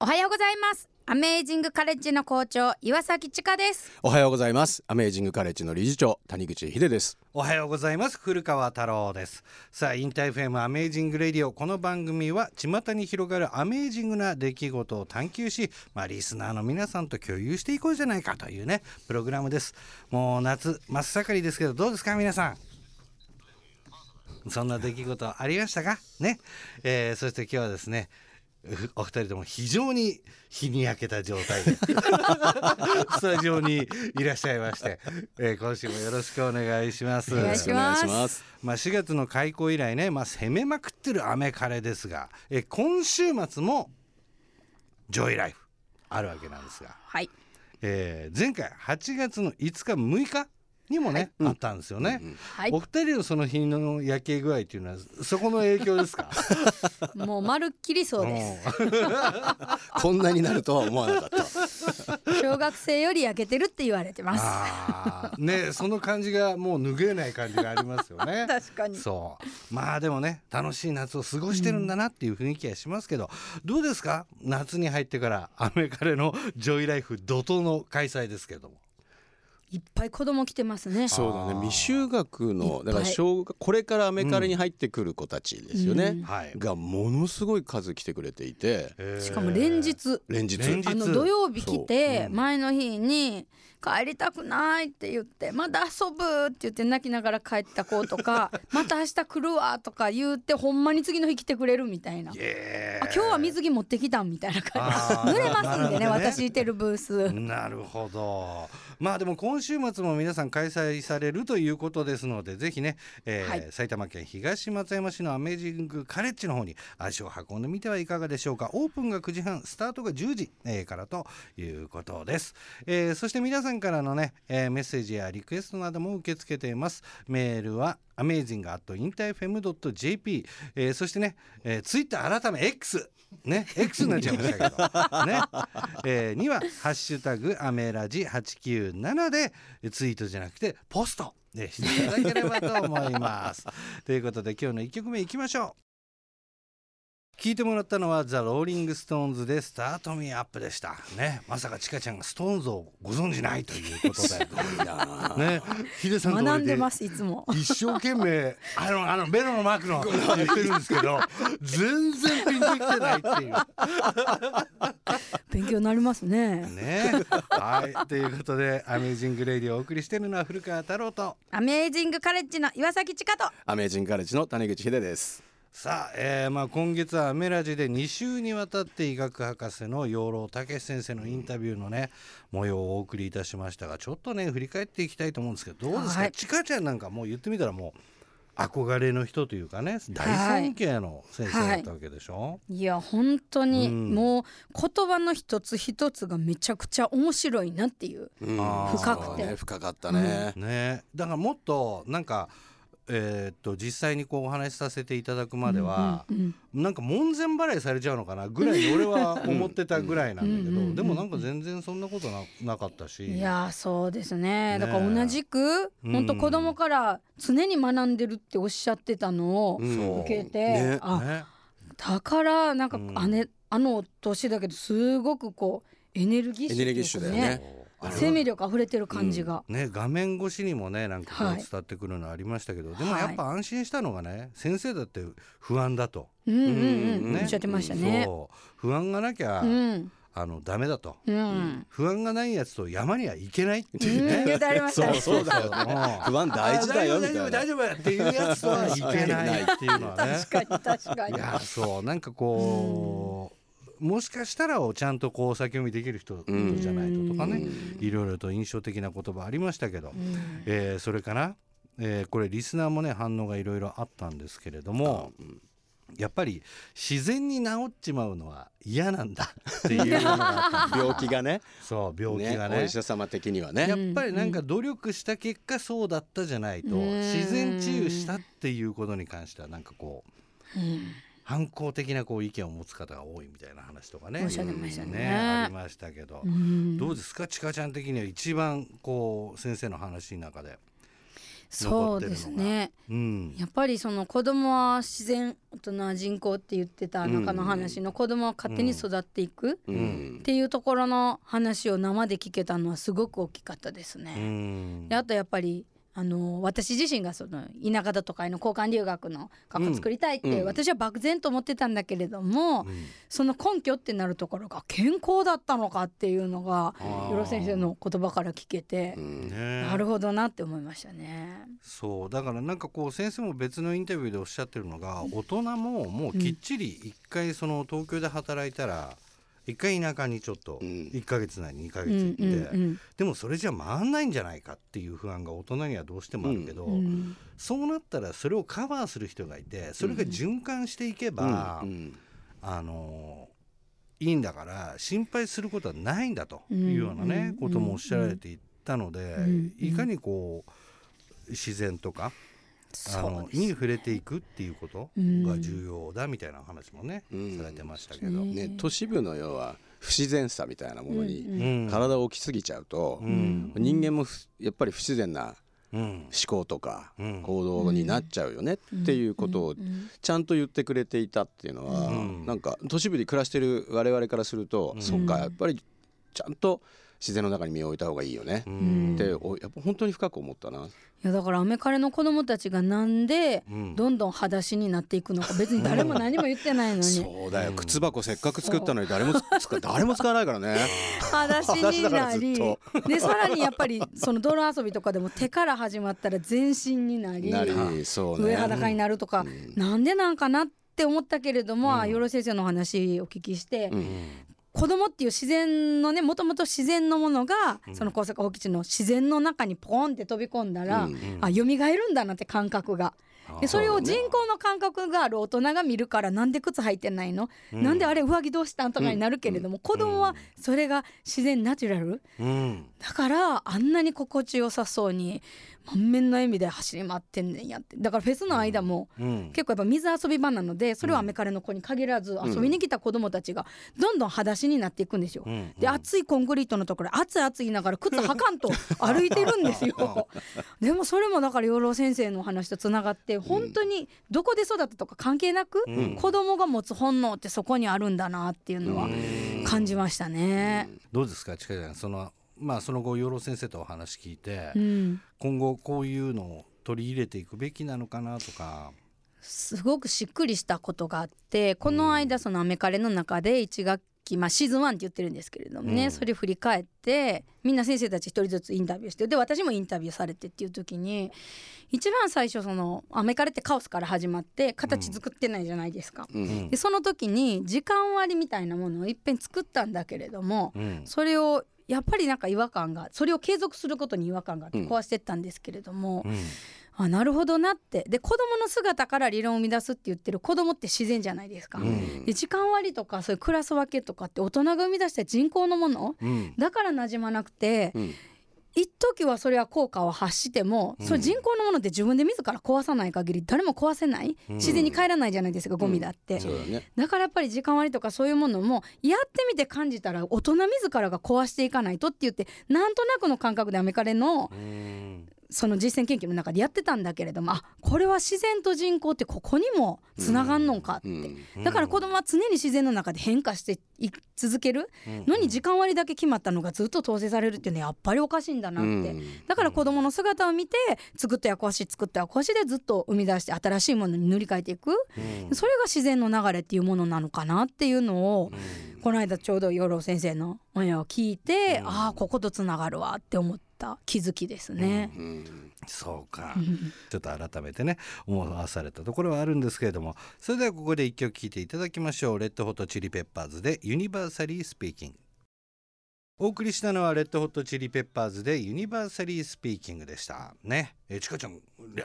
おはようございます。アメージングカレッジの校長岩崎千佳です。おはようございます。アメージングカレッジの理事長谷口秀です。おはようございます。古川太郎です。さあ InterFM Amazing Radio この番組は巷に広がるアメージングな出来事を探求しまあリスナーの皆さんと共有していこうじゃないかというねプログラムです。もう夏真っ盛りですけどどうですか？皆さん。そんな出来事ありましたか？ね、えー、そして今日はですねお二人とも非常に日に焼けた状態で スタジオにいらっしゃいまして、えー、今週もよろしくお願いします。お願いします。まあ4月の開校以来ね、まあ攻めまくってる雨風ですが、えー、今週末もジョイライフあるわけなんですが、はい、えー、前回8月の5日6日にもね、はい、あったんですよね、うんうん。はい、お二人のその日の焼け具合っていうのはそこの影響ですか？もうまるっきりそうです。こんなになるとは思わなかった。小学生より焼けてるって言われてます。ねその感じがもう拭えない感じがありますよね。確かに。そう。まあでもね楽しい夏を過ごしてるんだなっていう雰囲気はしますけど、うん、どうですか？夏に入ってからアメカレのジョイライフ怒涛の開催ですけれどもいっぱい子供来てますね。そうだね。未就学のだから小学これからアメカレに入ってくる子たちですよね。うん、がものすごい数来てくれていて、しかも連日。連日。あの土曜日来て前の日に帰りたくないって言ってまだ遊ぶって言って泣きながら帰った子とか また明日来るわとか言ってほんまに次の日来てくれるみたいな。あ今日は水着持ってきたみたいな感じ。濡れますんでね、ね、私いてるブース。なるほど。まあでも今週末も皆さん開催されるということですのでぜひね、えーはい、埼玉県東松山市のアメージングカレッジの方に足を運んでみてはいかがでしょうかオープンが9時半スタートが10時、えー、からということです、えー、そして皆さんさんからのね、えー、メッセージやリクエストなども受け付けています。メールはアメージング at インターフェム .jp、えー、そしてね、えー、ツイッター改め X ね X になっちゃいましたけど。ね、えー、には「ハッシュタグアメラジ897」でツイートじゃなくてポスト。でしていただければと思います。ということで今日の1曲目いきましょう。聞いてもらったのはザ・ローリング・ストーンズで「スタート・ミー・アップ」でした。ね。まさかちかちゃんがストーンズをご存じないということで。ね。ヒデさん学んでますいつも。一生懸命あのあのベロのマークの言ってるんですけど全然ピンときてないっていう。勉強になりますね。ね。はい。ということでアメージング・レイディをお送りしているのは古川太郎と。アメージング・カレッジの岩崎千佳と。アメージング・カレッジの谷口秀ですさあ、えーまあ、今月はアメラジで2週にわたって医学博士の養老武先生のインタビューのね模様をお送りいたしましたがちょっとね振り返っていきたいと思うんですけどどうですか、はい、ちかちゃんなんかもう言ってみたらもう憧れの人というかね大尊敬の先生だったわけでしょ、はい。はい、いや本当にもう言葉の一つ一つがめちゃくちゃ面白いなっていう、うん、深くて、ね、深かったね。うん、ね。だからもっとなんかえー、っと実際にこうお話しさせていただくまでは、うんうんうん、なんか門前払いされちゃうのかなぐらい俺は思ってたぐらいなんだけど、うんうん、でもなんか全然そんなことななかったしいやそうですね、ね、だから同じく本当子供から常に学んでるっておっしゃってたのを受けて、うんね、あ、ね、だからなんかあ,、ね、あの年だけどすごくこうエネルギッシュ、ね、エネルギッシュだよね生命力溢れてる感じが、うん、ね画面越しにもねなんかこう伝わってくるのありましたけど、はい、でもやっぱ安心したのがね先生だって不安だと、うんうんうんおっしゃってましたね。不安がなきゃ、うん。あのダメだと、うん、不安がないやつと山には行けないっていうね、うん、そうそうだよ、不安大事だよみたいな。大丈夫大丈夫っていうやつとはいけないっていうのはね。確かに確かに。いやそうなんかこう、もしかしたらをちゃんとこう先読みできる人じゃないととかね。いろいろと印象的な言葉ありましたけど、えー、それから、えー、これリスナーもね反応がいろいろあったんですけれども。やっぱり自然に治っちまうのは嫌なんだ っていう病気がね。そう病気がね、ね、お医者様的にはね。やっぱりなんか努力した結果そうだったじゃないと自然治癒したっていうことに関してはなんかこう、うん反抗的なこう意見を持つ方が多いみたいな話とかね。ね、ね、ありましたけど、うどうですか？ちかちゃん的には一番こう先生の話の中で。そうですね、うん、やっぱりその子供は自然大人人口って言ってた中の話の子供は勝手に育っていくっていうところの話を生で聞けたのはすごく大きかったですね。であとやっぱりあの私自身がその田舎だとかへの交換留学の学校作りたいって、私は漠然と思ってたんだけれども、うん、その根拠ってなるところが健康だったのかっていうのが与呂先生の言葉から聞けて、なるほどなって思いましたね。そう。だからなんかこう先生も別のインタビューでおっしゃってるのが大人ももうきっちり一回その東京で働いたら、一回田舎にちょっと1か月なり2か月行って、うんうんうん、でもそれじゃ回んないんじゃないかっていう不安が大人にはどうしてもあるけど、うん、そうなったらそれをカバーする人がいてそれが循環していけば、うんうん、あのいいんだから心配することはないんだというようなね、こともおっしゃられていたので、いかにこう自然とかあのに触れていくっていうことが重要だみたいな話もね、うん、されてましたけど、ね、都市部の要は不自然さみたいなものに体を置きすぎちゃうと、うん、人間もやっぱり不自然な思考とか行動になっちゃうよねっていうことをちゃんと言ってくれていたっていうのはなんか都市部で暮らしてる我々からするとそっかやっぱりちゃんと自然の中に身を置いた方がいいよね。ってやっぱ本当に深く思ったな。いやだからアメカレの子供たちがなんでどんどん裸足になっていくのか別に誰も何も言ってないのに。そうだよ。靴箱せっかく作ったのに誰も誰も使わないからね。裸足になり でさらにやっぱりその泥遊びとかでも手から始まったら全身になりそう、ね、上裸になるとか、うん、なんでなんかなって思ったけれども、うん、よろ先生の話をお聞きして、うん、子供っていう自然のねもともと自然のものが、その高坂保基地の自然の中にポンって飛び込んだら、うんうん、あ蘇るんだなって感覚が。でそれを人工の感覚がある大人が見るからなんで靴履いてないの、うん、なんであれ上着どうしたんとかになるけれども、うん、子供はそれが自然ナチュラル、うん、だからあんなに心地よさそうに満面の笑みで走り回ってんねんやって。だからフェスの間も、結構やっぱ水遊び場なのでそれはアメカレの子に限らず遊びに来た子供たちがどんどん裸足になっていくんですよ。で熱いコンクリートのところ熱い熱いながら靴履かんと 歩いてるんですよ。でもそれもだから養老先生の話とつながって本当にどこで育ったとか関係なく、子供が持つ本能ってそこにあるんだなっていうのは感じましたね。どうですか近井そのまあその後養老先生とお話聞いて、うん、今後こういうのを取り入れていくべきなのかなとか。すごくしっくりしたことがあってこの間そのアメカレの中で1学期、まあ、シーズン1って言ってるんですけれどもね、うん、それ振り返ってみんな先生たち一人ずつインタビューしてで私もインタビューされてっていう時に一番最初そのアメカレってカオスから始まって形作ってないじゃないですか。うん、でその時に時間割みたいなものをいっぺん作ったんだけれども、うん、それをやっぱりなんか違和感がそれを継続することに違和感があって壊してったんですけれども、うん、あなるほどなって。で子供の姿から理論を生み出すって言ってる子供って自然じゃないですか、うん、で時間割とかそういうクラス分けとかって大人が生み出した人工のもの、うん、だからなじまなくて、一時はそれは効果を発しても、それ人工のものって自分で自ら壊さない限り誰も壊せない、自然に帰らないじゃないですかゴミだって、うん。だね、だからやっぱり時間割とかそういうものもやってみて感じたら大人自らが壊していかないとって言ってなんとなくの感覚でアメカレのその実践研究の中でやってたんだけれどもあこれは自然と人口ってここにもつながんのかって、だから子供は常に自然の中で変化してい続ける。のに時間割だけ決まったのがずっと統制されるっていうのはやっぱりおかしいんだなって、だから子供の姿を見て作ったやこし作ったやこしでずっと生み出して新しいものに塗り替えていく、それが自然の流れっていうものなのかなっていうのを、この間ちょうど養老先生のオンエアを聞いて、ああこことつながるわって思って。った気づきですね。うんうん。そうか。ちょっと改めてね思わされたところはあるんですけれども。それではここで一曲聴いていただきましょう。レッドホットチリペッパーズで Universally Speaking お送りしたのはレッドホットチリペッパーズで Universally Speaking でした。ね。えちかちゃん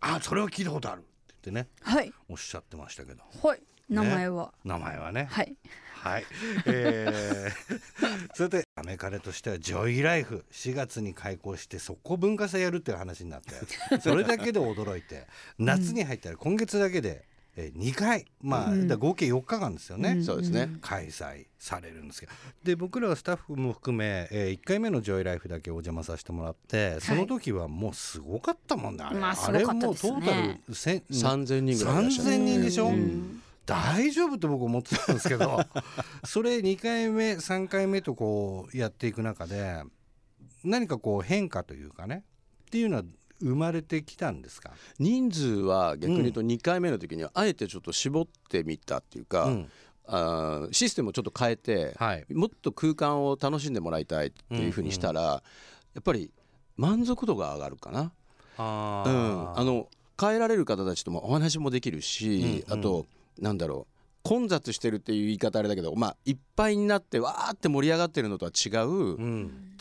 あそれは聞いたことあるって言ってね、はい、おっしゃってましたけど。はい。名前は、ね、名前はね。はいはい、えー、それでアメカレとしてはジョイライフ4月に開校して速攻文化祭やるっていう話になって それだけで驚いて夏に入ったら今月だけで、えー、2回まあ、うん、合計4日間ですよね、そうですね。開催されるんですけど。で僕らはスタッフも含め、えー、1回目の「ジョイライフ」だけお邪魔させてもらってその時はもうすごかったもんね、はい、あれ,、まあ、あれもうトータル3000人ぐらい、ね、3000人でしょ、うん大丈夫って僕思ってたんですけど それ2回目3回目とこうやっていく中で何かこう変化というかねっていうのは生まれてきたんですか？人数は逆に言うと2回目の時にはあえてちょっと絞ってみたっていうか、うん、あシステムをちょっと変えて、はい、もっと空間を楽しんでもらいたいっていうふうにしたら、うんうん、やっぱり満足度が上がるかな。あ,、うん、あの変えられる方たちともお話もできるし、うんうん、あとなんだろう。混雑してるっていう言い方あれだけど、まあ、いっぱいになってわーって盛り上がってるのとは違う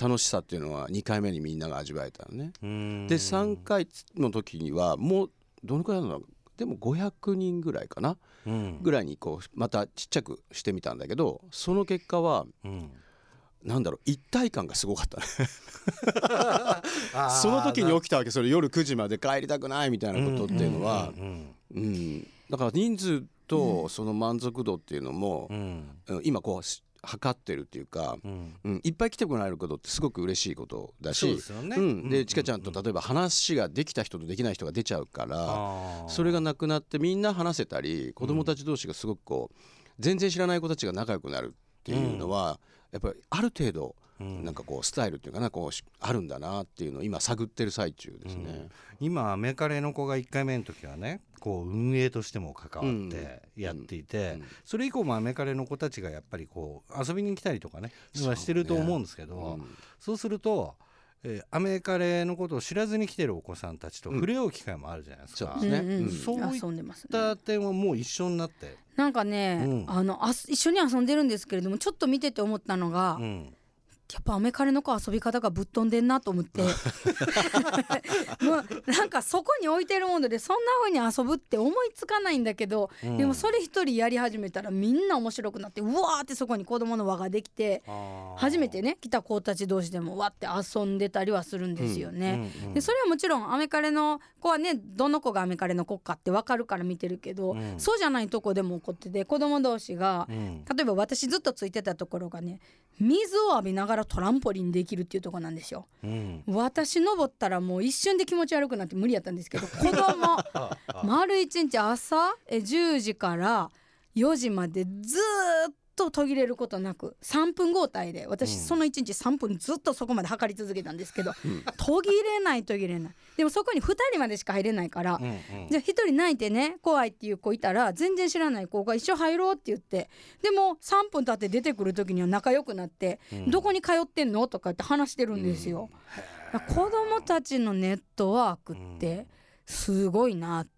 楽しさっていうのは2回目にみんなが味わえたのね。で3回の時にはもうどのくらいなの？でも500人ぐらいかな、うん、ぐらいにこうまたちっちゃくしてみたんだけどその結果は、うん、なんだろう一体感がすごかったね。その時に起きたわけ。それ夜9時まで帰りたくないみたいなことっていうのは、うん、だから人数とその満足度っていうのも、うん、今こう測ってるっていうか、うん。うん、いっぱい来てもらえることってすごく嬉しいことだしで、ね、うん、でちかちゃんと例えば話ができた人とできない人が出ちゃうからそれがなくなってみんな話せたり子供たち同士がすごくこう全然知らない子たちが仲良くなるっていうのは、やっぱりある程度なんかこうスタイルっていうかなこうあるんだなっていうのを今探ってる最中ですね。今アメカレの子が1回目の時はねこう運営としても関わってやっていて、それ以降もアメカレの子たちがやっぱりこう遊びに来たりとかねはしてると思うんですけど、そうすると。えー、アメカレのことを知らずに来てるお子さんたちと触れ合う機会もあるじゃないですか。そうですね。そういった点はもう一緒になって。なんかね、うん、あのあ一緒に遊んでるんですけれども、ちょっと見てて思ったのが、うん、やっぱアメカレの子遊び方がぶっ飛んでんなと思って。もうなんかそこに置いてるものでそんな風に遊ぶって思いつかないんだけど、うん、でもそれ一人やり始めたらみんな面白くなってうわーってそこに子供の輪ができて初めてね来た子たち同士でもわって遊んでたりはするんですよね。うんうんうん、でそれはもちろんアメカレの子はねどの子がアメカレの子かって分かるから見てるけど、うん、そうじゃないとこでも起こってて子供同士が、例えば私ずっとついてたところがね水を浴びながらトランポリンできるっていうとこなんですよ、うん、私登ったらもう一瞬で気持ち悪くなって無理やったんですけど 子供 丸一日朝10時から4時までずっと途切れることなく3分交代で私その1日3分ずっとそこまで測り続けたんですけど、うん、途切れない途切れないでもそこに2人までしか入れないから、うんうん、じゃあ1人泣いてね怖いっていう子いたら全然知らない子が一緒入ろうって言ってでも3分経って出てくる時には仲良くなって「うん、どこに通ってんの?」とかって話してるんですよ。うん、子供たちのネットワークってすごいなって。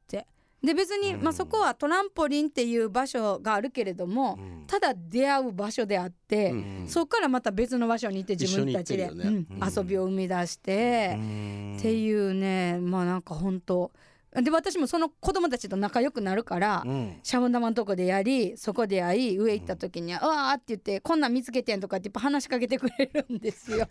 で別に、まあ、そこはトランポリンっていう場所があるけれども、うん、ただ出会う場所であって、うん、そこからまた別の場所に行って自分たちで、ねうん、遊びを生み出して、っていうねまあなんか本当で私もその子供たちと仲良くなるから、うん、シャボン玉のとこでやりそこで会い上行った時には「うわ!」って言って「こんなん見つけてん」とかって話しかけてくれるんですよ。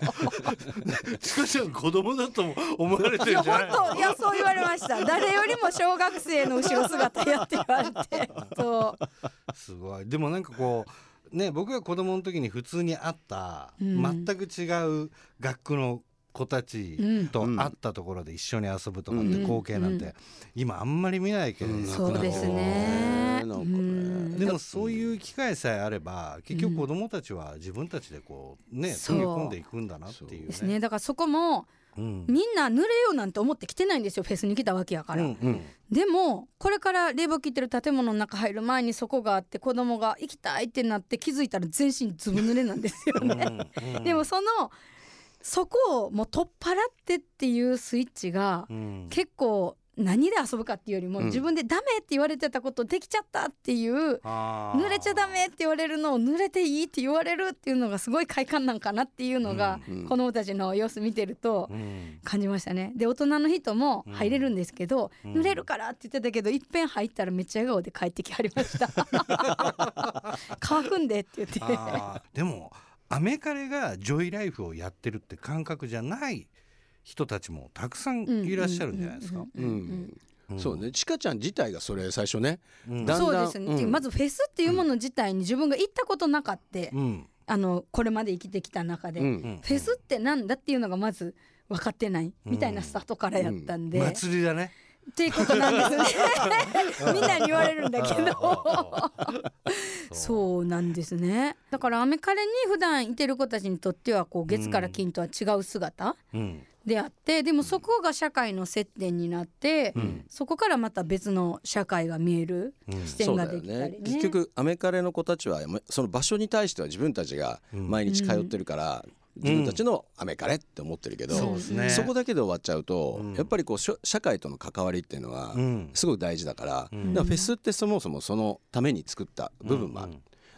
ちかちゃん子供だと思われてるんじゃない本当。いやそう言われました。誰よりも小学生の後ろ姿やって言われて。そう。すごい。でもなんかこうね僕が子供の時に普通に会った、うん、全く違う学区の子たちと会ったところで一緒に遊ぶとかって光景なんて今あんまり見ないけど、そうですね。でもそういう機会さえあれば結局子どもたちは自分たちでこうね踏み込んでいくんだなっていうですね。だからそこもうん、みんな濡れようなんて思って来てないんですよフェスに来たわけやから、うんうん、でもこれから冷房切ってる建物の中入る前にそこがあって子供が行きたいってなって気づいたら全身ずぶ濡れなんですよね。でもそのそこをもう取っ払ってっていうスイッチが結構何で遊ぶかっていうよりも、自分でダメって言われてたことできちゃったっていう濡れちゃダメって言われるのを濡れていいって言われるっていうのがすごい快感なんかなっていうのが、子供たちの様子見てると感じましたね。で大人の人も入れるんですけど、濡れるからって言ってたけどいっぺん入ったらめっちゃ笑顔で帰ってきはりました。乾くんでって言って。でもアメカレがジョイライフをやってるって感覚じゃない人たちもたくさんいらっしゃるんじゃないですか。そうね。ちかちゃん自体がそれ最初ね、うん。だんだんそうですね、うんまずフェスっていうもの自体に自分が行ったことなかった、うん。あのこれまで生きてきた中で、うん。うん。フェスってなんだっていうのがまず分かってないみたいなスタートからやったんで、祭りだねっていうことなんですね。みんなに言われるんだけど。そうなんですね。だからアメカレに普段いてる子たちにとってはこう月から金とは違う姿うん。であってでもそこが社会の接点になって、うん。そこからまた別の社会が見えるうん。視点ができたりね。結局アメカレの子たちはまその場所に対しては自分たちが毎日通ってるから、自分たちのアメカレって思ってるけど、そうですね。そこだけで終わっちゃうと、うん。やっぱりこう社会との関わりっていうのはうん。すごく大事だから,、ん。だからフェスってそもそもそのために作った部分もある、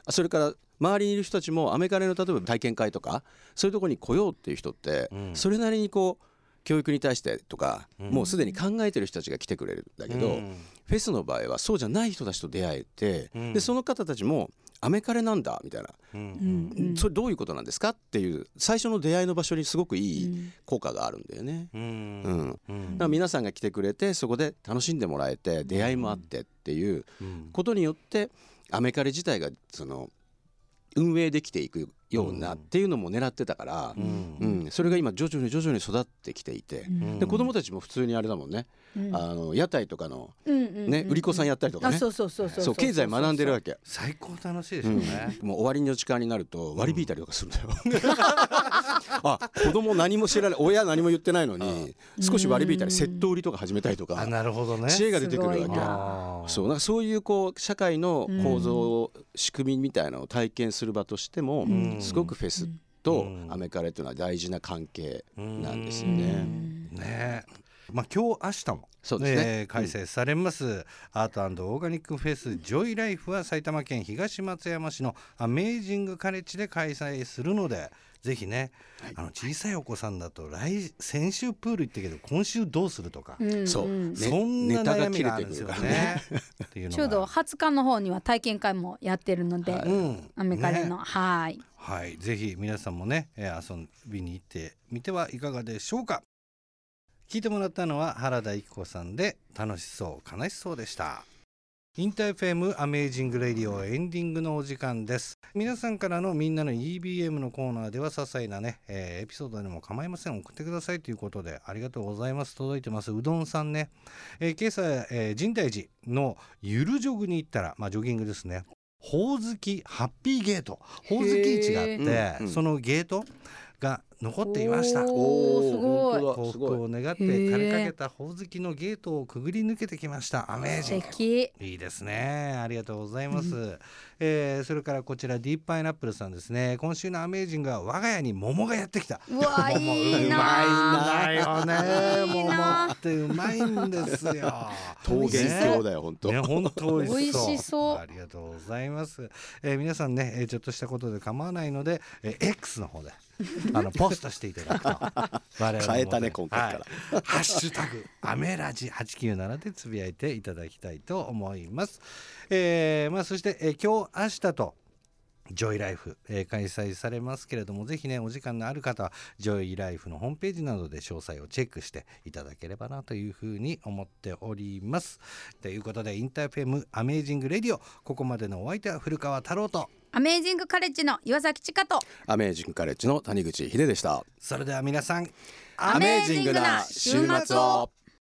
あそれから周りにいる人たちもアメカレの例えば体験会とかそういうところに来ようっていう人って、うん。それなりにこう教育に対してとか、うん。もうすでに考えてる人たちが来てくれるんだけど、うん。フェスの場合はそうじゃない人たちと出会えて、うん。でその方たちもアメカレなんだみたいな、うん。それどういうことなんですかっていう最初の出会いの場所にすごくいい効果があるんだよね。うん。うんうん。だから皆さんが来てくれてそこで楽しんでもらえて出会いもあってっていううん。ことによってアメカレ自体がその運営できていくようなっていうのも狙ってたから、うん。うん。それが今徐々に徐々に育ってきていて、うん。で子供たちも普通にあれだもんね、うん。あの屋台とかの、うんうんうんね売り子さんやったりとかね。あそうそうそうそうそう経済学んでるわけ。最高楽しいでしょううん。ねもう終わりの時間になると割り引いたりとかするんだよ。あ子供何も知らない親何も言ってないのに少し割り引いたりセット売りとか始めたりとあかなるほどね。知恵が出てくるわけ。そうなんかそういうこう社会の構造、仕組みみたいなのを体験する場としても、んすごくフェスとうん。アメカレっていうのは大事な関係なんですようね。ん。ね。まあ今日明日もそうですね。えー開催されます、アートオーガニックフェスジョイライフは埼玉県東松山市のアメージングカレッジで開催するのでぜひね、あの小さいお子さんだと来先週プール行ったけど今週どうするとか、うんそう、んねそんな悩みがあるんですよね。ちょうど20日の方には体験会もやってるので、はい。うんアメカレの、ね。はい。はい、ぜひ皆さんもね、えー遊びに行ってみてはいかがでしょうか。聞いてもらったのは原田郁子さんで楽しそう悲しそうでした。 InterFM Amazing Radio エンディングのお時間です。皆さんからのみんなの EBM のコーナーでは些細なね、えーエピソードでも構いません。送ってくださいということでありがとうございます。届いてます。うどんさんね、えー今朝、えー深大寺のゆるジョグに行ったらまあジョギングですね。ほおずきハッピーゲート。ほおずき市があって、そのゲートが残っていました。幸福を願って枯れかけたほおずきのゲートをくぐり抜けてきました。アメージングいいですね。ありがとうございます、えーそれからこちらディープパイナップルさんですね。今週のアメージングは我が家に桃がやってきた。うわ桃いいなだよね。いいな桃ってうまいんですよ。桃源郷だよ本当。ね、本当美味しそう。美味しそう。ありがとうございます。えー皆さんね、えーちょっとしたことで構わないので、えー X の方で。あのポストしていただくと。我々変えたね今回から。はい。ハッシュタグアメラジ897でつぶやいていただきたいと思います、えーまあそして、えー今日明日とジョイライフ、えー開催されますけれどもぜひねお時間のある方はジョイライフのホームページなどで詳細をチェックしていただければなというふうに思っております。ということで InterFM Amazing Radioここまでのお相手は古川太郎とアメージングカレッジの岩崎千佳とアメージングカレッジの谷口秀でした。それでは皆さんアメージングな週末を